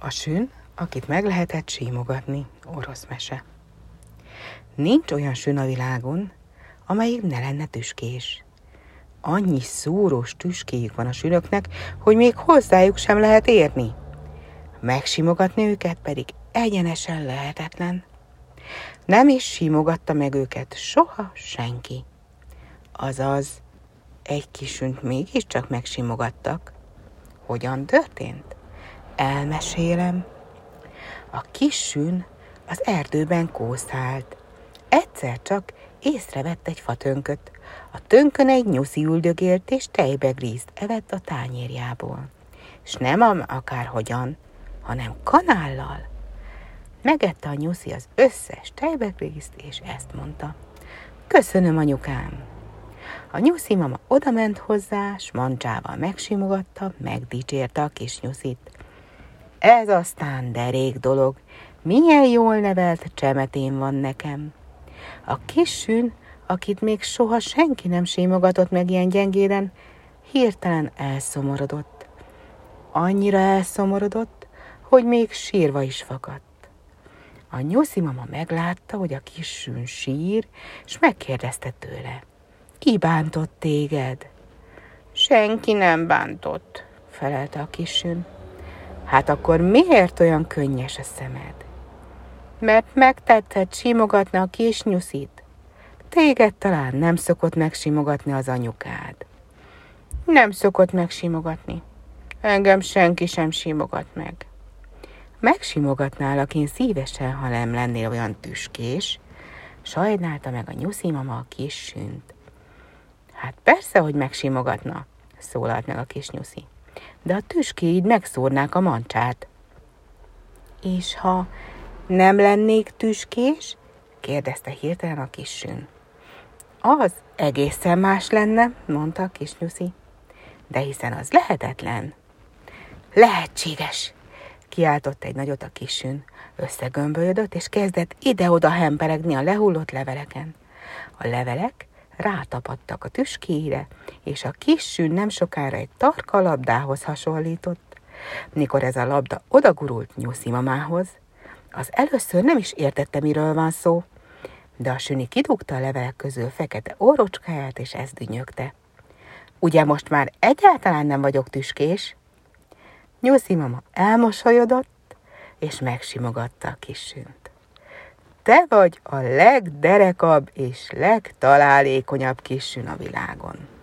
A sün, akit meg lehetett símogatni, orosz mese. Nincs olyan sün a világon, amelyik ne lenne tüskés. Annyi szúrós tüskéjük van a sünöknek, hogy még hozzájuk sem lehet érni. Megsimogatni őket pedig egyenesen lehetetlen. Nem is simogatta meg őket soha senki. Azaz, egy kisünt mégiscsak megsimogattak. Hogyan történt? Elmesélem. A kisün az erdőben kószált. Egyszer csak észrevett egy fatönköt. A tönkön egy nyuszi üldögélt és tejbegrízt evett a tányérjából. És nem akárhogyan, hanem kanállal. Megette a nyuszi az összes tejbegrízt, és ezt mondta. Köszönöm, anyukám! A nyuszi mama odament hozzá, s mancsával megsimogatta, megdicsérte a kis nyuszit. Ez aztán derék dolog, milyen jól nevelt csemetén van nekem. A kis sün, akit még soha senki nem simogatott meg ilyen gyengéden, hirtelen elszomorodott. Annyira elszomorodott, hogy még sírva is fakadt. A nyuszi mama meglátta, hogy a kis sün sír, és megkérdezte tőle. Ki bántott téged? Senki nem bántott, felelte a kisün. Hát akkor miért olyan könnyes a szemed? Mert megtetted simogatni a kis nyuszit. Téged talán nem szokott megsimogatni az anyukád. Nem szokott megsimogatni. Engem senki sem simogat meg. Megsimogatnálak én szívesen, ha nem lennél olyan tüskés, sajnálta meg a nyuszi mama a kis sünt. Hát persze, hogy megsimogatna, szólalt meg a kis nyuszi. De a tüskéid megszórnák a mancsát. És ha nem lennék tüskés? kérdezte hirtelen a kis sün. Az egészen más lenne, mondta a kis nyuszi. De hiszen az lehetetlen. Lehetséges, kiáltott egy nagyot a kisün, összegömbölyödött, és kezdett ide-oda hemperegni a lehullott leveleken. A levelek rátapadtak a tüskéire, és a kis sűn nem sokára egy tarka labdához hasonlított. Mikor ez a labda odagurult Nyuszi mamához, az először nem is értette, miről van szó, de a süni kidugta a levelek közül fekete órocskáját, és ezt dünnyögte. Ugye most már egyáltalán nem vagyok tüskés? Nyuszi mama elmosolyodott, és megsimogatta a kis sünt. Te vagy a legderekabb és legtalálékonyabb kisün a világon.